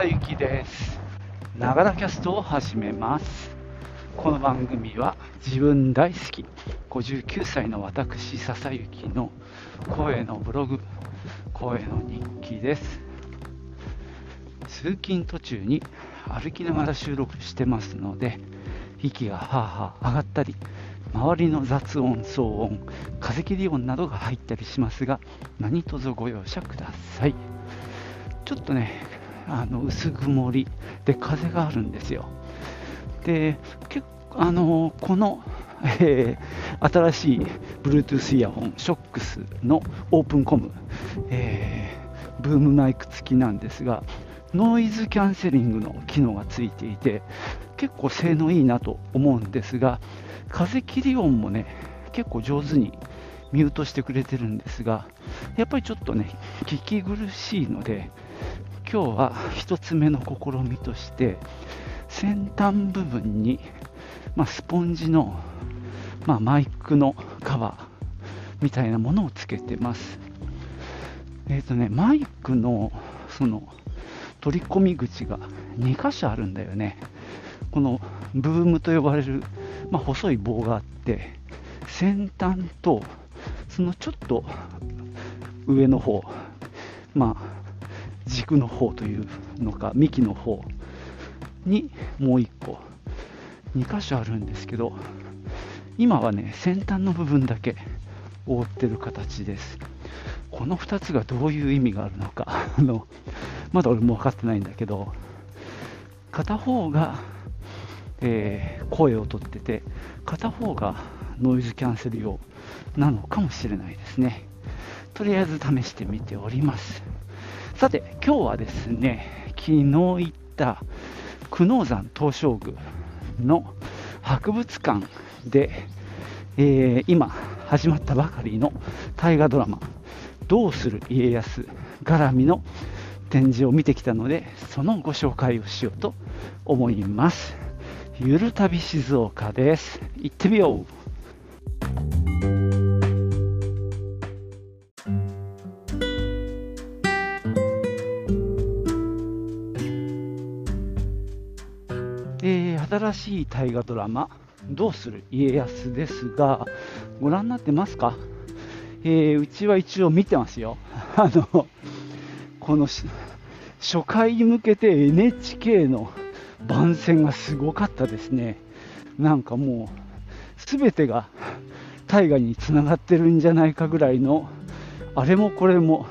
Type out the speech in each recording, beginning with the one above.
正幸です。ながらキャストを始めます。この番組は自分大好き59歳の私笹幸の声のブログ声の日記です。通勤途中に歩きながら収録してますので息がはあはあ上がったり周りの雑音、騒音、風切り音などが入ったりしますが何卒ご容赦ください。ちょっとねあの薄曇り。で風があるんですよ。で結構あのこの、えー、新しい Bluetooth イヤホン SHOX のオープンコム、えー、ブームマイク付きなんですがノイズキャンセリングの機能がついていて結構性能いいなと思うんですが風切り音もね結構上手にミュートしてくれてるんですがやっぱりちょっとね聞き苦しいので今日は1つ目の試みとして先端部分に、まあ、スポンジの、まあ、マイクのカバーみたいなものをつけてます。えっ、ー、とねマイクのその取り込み口が2箇所あるんだよね。このブームと呼ばれる、まあ、細い棒があって先端とそのちょっと上の方まあ軸の方というのか幹の方にもう1個2箇所あるんですけど今はね先端の部分だけ覆ってる形です。この2つがどういう意味があるのか あのまだ俺も分かってないんだけど片方が、えー、声をとってて片方がノイズキャンセル用なのかもしれないですね。とりあえず試してみております。さて、今日はですね、昨日行った久能山東照宮の博物館で、えー、今始まったばかりの大河ドラマ「どうする家康」絡みの展示を見てきたのでそのご紹介をしようと思います。ゆる旅静岡です。行ってみよう。新しい大河ドラマ「どうする？家康」ですがご覧になってますか、えー、うちは一応見てますよ。あのこの初回に向けて NHK の番宣がすごかったですね。なんかもう全てが大河につながってるんじゃないかぐらいのあれもこれも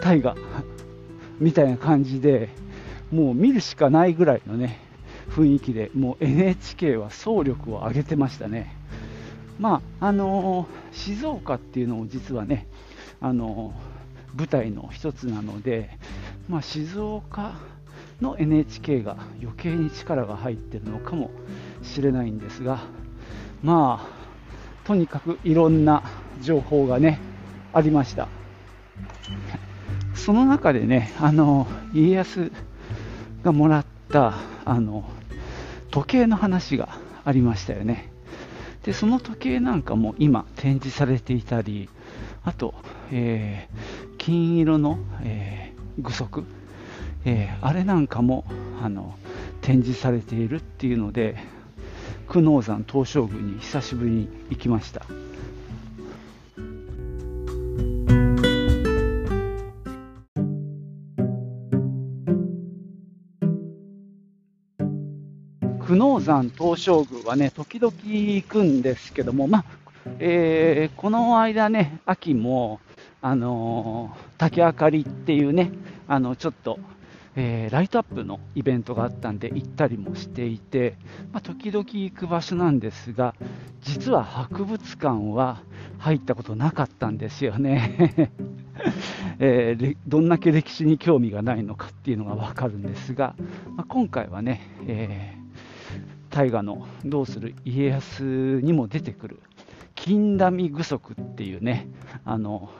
大河みたいな感じでもう見るしかないぐらいのね雰囲気でもう NHK は総力を挙げてましたね。まああのー、静岡っていうのも実はね、あのー、舞台の一つなので、まあ、静岡の NHK が余計に力が入ってるのかもしれないんですが、まあ、とにかくいろんな情報がね、ありました。その中でね、あの家康がもらったあの時計の話がありましたよね。で、その時計なんかも今展示されていたり、あと、えー、金色の、えー、具足、えー、あれなんかもあの展示されているっていうので、久能山東照宮に久しぶりに行きました。山東照宮はね、時々行くんですけども、まあ、えー、この間ね、秋も、あのー、竹あかりっていうね、あの、ちょっと、えー、ライトアップのイベントがあったんで行ったりもしていて、まあ、時々行く場所なんですが、実は博物館は入ったことなかったんですよね。えー、どんだけ歴史に興味がないのかっていうのが分かるんですが、まあ、今回はね、えー大河の「どうする家康」にも出てくる金陀具足っていうねあの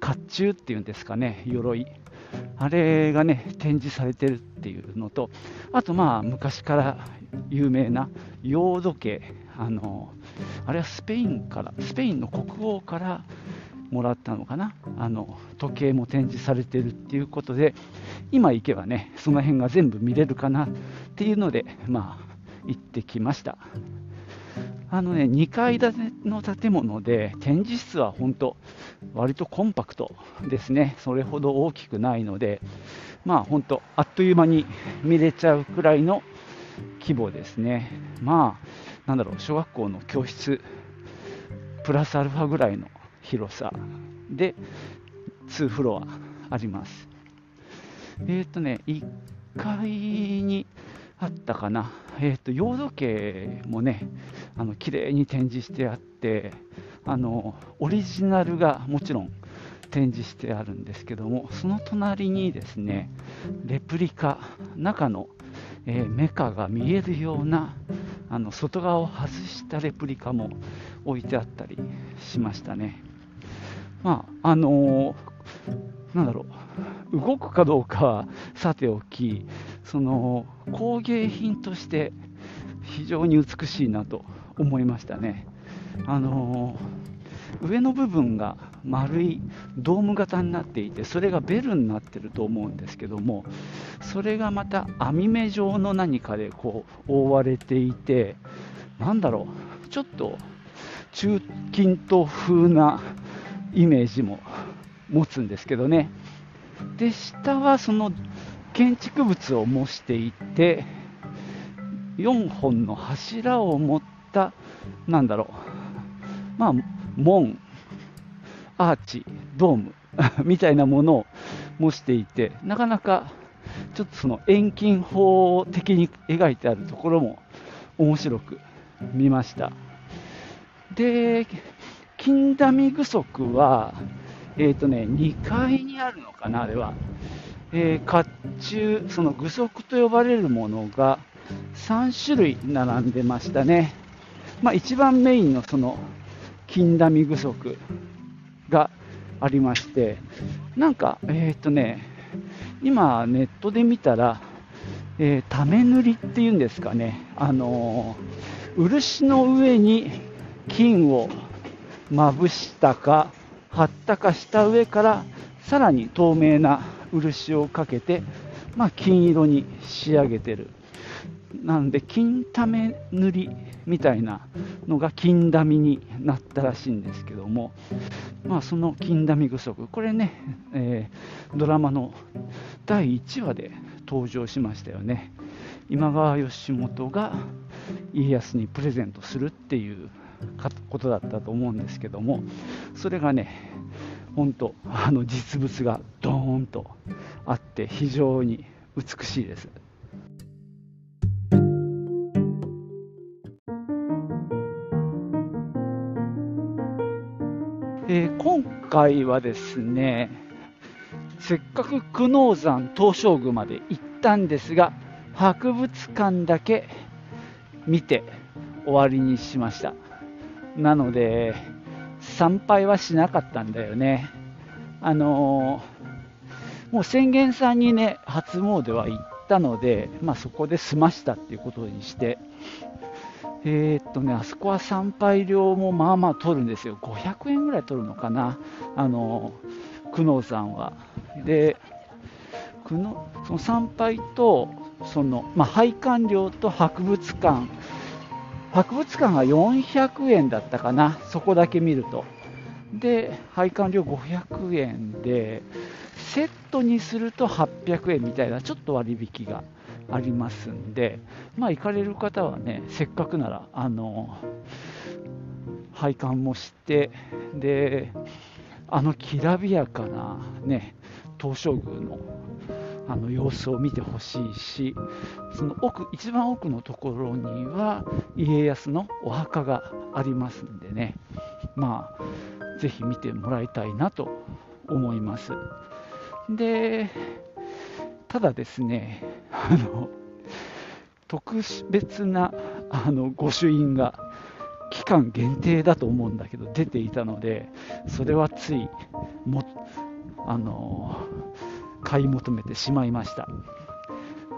甲冑っていうんですかね鎧。あれがね展示されてるっていうのとあとまあ昔から有名な洋時計あのあれはスペインからスペインの国王からもらったのかな。あの時計も展示されてるっていうことで今行けばねその辺が全部見れるかなっていうのでまあ行ってきました。あのね2階建ての建物で展示室は本当割とコンパクトですね。それほど大きくないのでまあ本当あっという間に見れちゃうくらいの規模ですね。まあなんだろう小学校の教室プラスアルファぐらいの広さで2フロアあります。えっ、ー、とね、1階にあったかな、え、ー、と、洋時計もね、あの綺麗に展示してあって、あのオリジナルがもちろん展示してあるんですけども、その隣にですね、レプリカ、中の、えー、メカが見えるようなあの外側を外したレプリカも置いてあったりしましたね。まあ、あのー、なんだろう、動くかどうかはさておき、その工芸品として非常に美しいなと思いましたね。あの、上の部分が丸いドーム型になっていて、それがベルになってると思うんですけども、それがまた網目状の何かでこう覆われていて、なんだろう、ちょっと中近東風なイメージも持つんですけどね。で、下はその建築物を模していて、4本の柱を持った、なんだろう、まあ、門、アーチ、ドーム みたいなものを模していて、なかなかちょっとその遠近法的に描いてあるところも面白く見ました。で、金ダ具足は、えっ、ー、とね、2階にあるのかな、あれは。えー、甲冑、その具足と呼ばれるものが3種類並んでましたね。まあ、一番メインのその金ダミ具足がありまして、なんか、えっ、ー、とね、今ネットで見たら、えー、ため塗りっていうんですかね、あのー、漆の上に金をまぶしたか貼ったかした上からさらに透明な漆をかけて、まあ、金色に仕上げてる。なので金ため塗りみたいなのが金だみになったらしいんですけども、まあ、その金だみ不足。これね、えー、ドラマの第1話で登場しましたよね。今川義元が家康にプレゼントするっていうことだったと思うんですけどもそれがね本当あの実物がドーンとあって非常に美しいです。えー、今回はですねせっかく久能山東照宮まで行ったんですが博物館だけ見て終わりにしましたなので、参拝はしなかったんだよね。あのー、もう宣言さんにね、初詣は行ったので、まあ、そこで済ましたっていうことにして、えー、っとね、あそこは参拝料もまあまあ取るんですよ。500円ぐらい取るのかな、あのー、久能山は。で、その参拝と、その、まあ、拝観料と博物館、博物館が400円だったかな、そこだけ見ると。で、配管料500円で、セットにすると800円みたいな、ちょっと割引がありますんで、まあ、行かれる方はね、せっかくなら、あの、配管もして、で、あのきらびやかなね、東照宮のあの様子を見てほしいしその奥一番奥のところには家康のお墓がありますんでね。まあぜひ見てもらいたいなと思います。でただですねあの特別なあの御朱印が期間限定だと思うんだけど出ていたのでそれはついもあの買い求めてしまいました。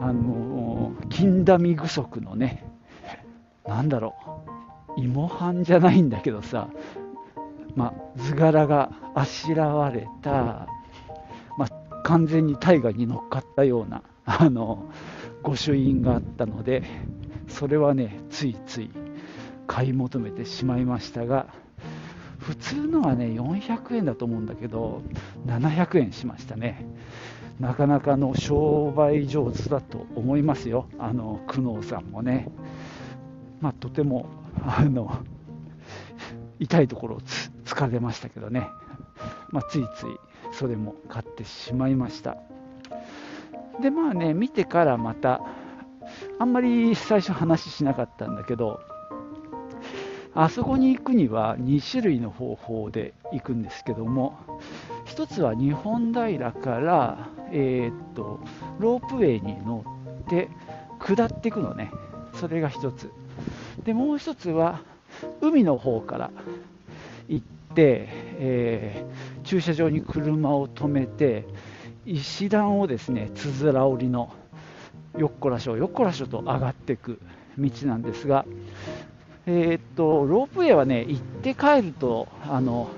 あの金ダミ具足のね、なんだろう、芋飯じゃないんだけどさ、ま、図柄があしらわれた、ま、完全に大河に乗っかったようなあの御朱印があったのでそれはねついつい買い求めてしまいましたが普通のはね400円だと思うんだけど700円しましたねなかなかの商売上手だと思いますよ。あの久能さんもね。まあ、とてもあの痛いところを疲れましたけどね、まあ、ついついそれも買ってしまいました。でまあね見てからまたあんまり最初話しなかったんだけどあそこに行くには2種類の方法で行くんですけども1つは日本平から、えー、っとロープウェイに乗って下っていくのね。それが1つ。でもう1つは海の方から行って、えー、駐車場に車を止めて石段をですねつづら折りのよっこらしょよっこらしょと上がっていく道なんですが、えー、っとロープウェイはね行って帰るとあの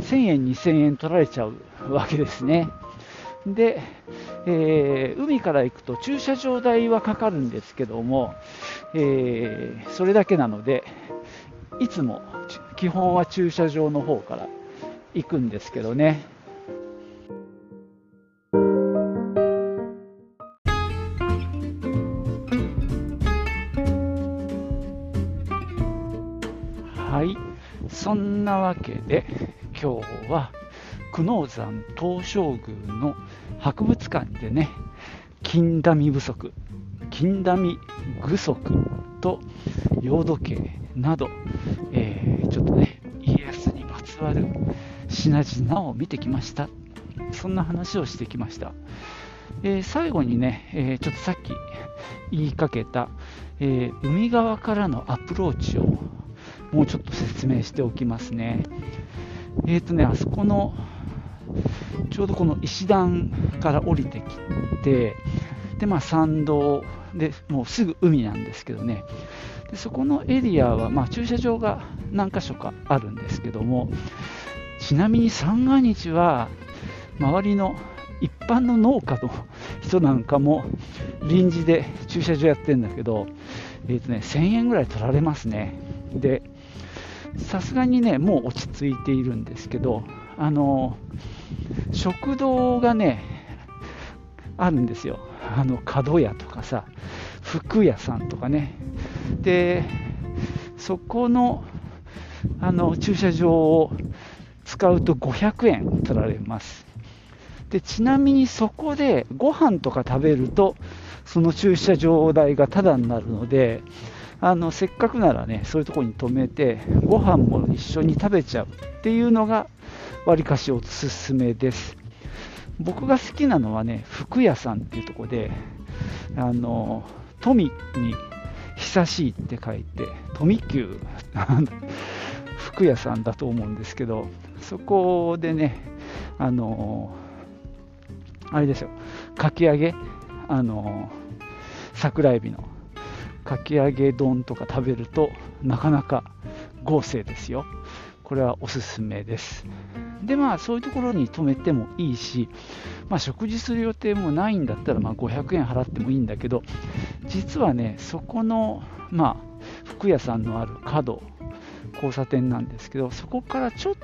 1000円、2000円取られちゃうわけですね。で、えー、海から行くと駐車場代はかかるんですけども、えー、それだけなので、いつも基本は駐車場の方から行くんですけどね。はい、そんなわけで今日は久能山東照宮の博物館でね金ダ不足金ダ具足と洋時計など、えー、ちょっとね、家康にまつわる品々を見てきました。そんな話をしてきました。えー、最後にね、えー、ちょっとさっき言いかけた、え、海側からのアプローチをもうちょっと説明しておきますね。えっ、とね、あそこのちょうどこの石段から降りてきて、で、まあ、参道でもうすぐ海なんですけどね、でそこのエリアは、まあ、駐車場が何箇所かあるんですけども、ちなみに三が日は、周りの一般の農家の人なんかも臨時で駐車場やってるんだけど、えーとね、1000円ぐらい取られますね。で、さすがにね、もう落ち着いているんですけど、あの食堂がね、あるんですよ。あの角屋とかさ、服屋さんとかね。で、そこのあの駐車場を使うと500円取られます。でちなみにそこでご飯とか食べると、その駐車場代がタダになるので、あのせっかくならね、そういうとこに止めて、ご飯も一緒に食べちゃうっていうのが、わりかしおすすめです。僕が好きなのはね、服屋さんっていうとこで、あの富に久しいって書いて、富久 服屋さんだと思うんですけど、そこでね、あのあれですよ、かき揚げ、あの桜えびのかき揚げ丼とか食べるとなかなか豪勢ですよ。これはおすすめです。でまあそういうところに泊めてもいいし、まあ、食事する予定もないんだったらまあ500円払ってもいいんだけど実はねそこのまあ服屋さんのある角交差点なんですけどそこからちょっ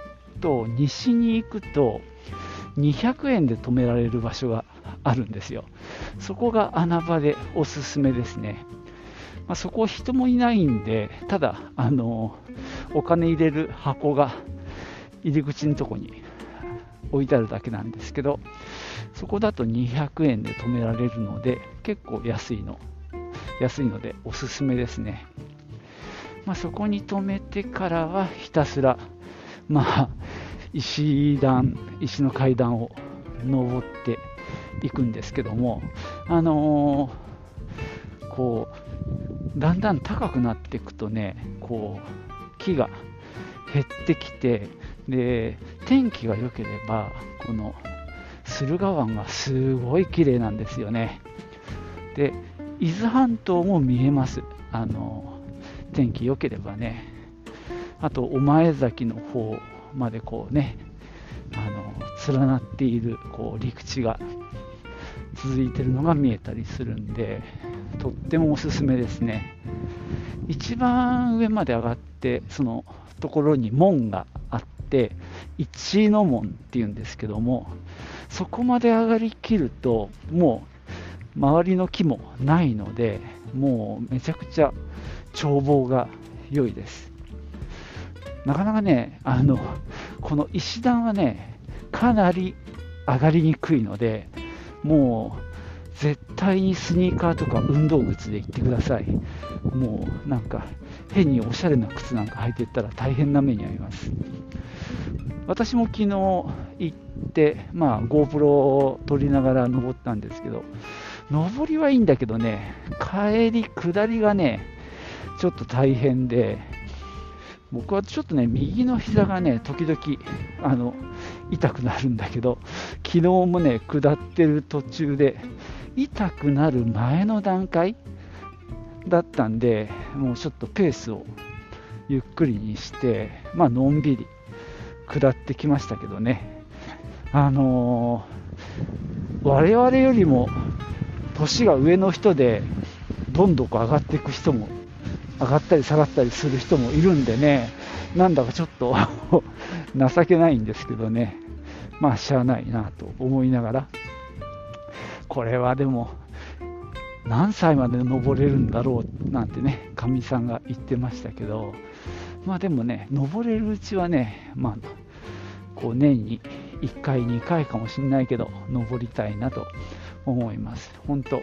と西に行くと200円で止められる場所があるんですよそこが穴場でおすすめですね、まあ、そこ人もいないんでただあのお金入れる箱が入り口のとこに置いてあるだけなんですけどそこだと200円で止められるので結構安いの安いのでおすすめですね、まあ、そこに止めてからはひたすらまあ石段石の階段を登っていくんですけどもあのー、こうだんだん高くなっていくとねこう木が減ってきてで天気が良ければこの駿河湾がすごい綺麗なんですよね。で伊豆半島も見えます。あの天気良ければね。あと御前崎の方までこうねあの連なっているこう陸地が続いてるのが見えたりするんで。とってもおすすめですね。一番上まで上がってそのところに門があって一の門っていうんですけどもそこまで上がりきるともう周りの木もないのでもうめちゃくちゃ眺望が良いです。なかなかねあのこの石段はねかなり上がりにくいのでもう絶対にスニーカーとか運動靴で行ってください。もうなんか変におしゃれな靴なんか履いていったら大変な目に遭います。私も昨日行って、まあ、GoPro を撮りながら登ったんですけど上りはいいんだけどね帰り下りがねちょっと大変で僕はちょっとね右の膝がね時々あの痛くなるんだけど昨日もね下ってる途中で痛くなる前の段階だったんでもうちょっとペースをゆっくりにしてまあのんびり下ってきましたけどね。あのー、我々よりも年が上の人でどんどん上がっていく人も上がったり下がったりする人もいるんでね。なんだかちょっと 情けないんですけどね。まあしゃあないなと思いながら。これはでも何歳まで登れるんだろうなんてねかみさんが言ってましたけどまあでもね登れるうちはねまあこう年に1回2回かもしれないけど登りたいなと思います。本当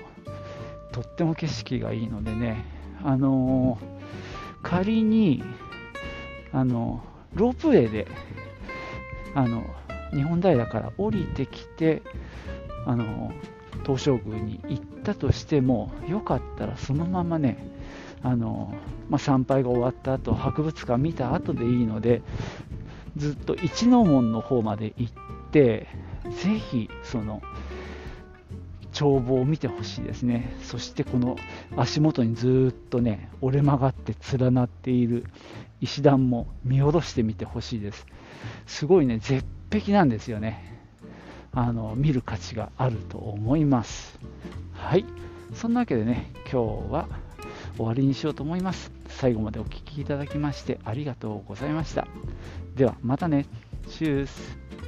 とっても景色がいいのでね、あのー、仮に、あのロープウェイで、あの日本平から降りてきて、あの東照宮に行ったとしても、よかったらそのままね、あのまあ、参拝が終わった後博物館見た後でいいのでずっと一の門の方まで行ってぜひその眺望を見てほしいですね。そしてこの足元にずっとね折れ曲がって連なっている石段も見下ろしてみてほしいです。すごいね絶壁なんですよね。あの見る価値があると思います。はい。そんなわけでね今日は終わりにしようと思います。最後までお聴きいただきましてありがとうございました。ではまたね。チュース。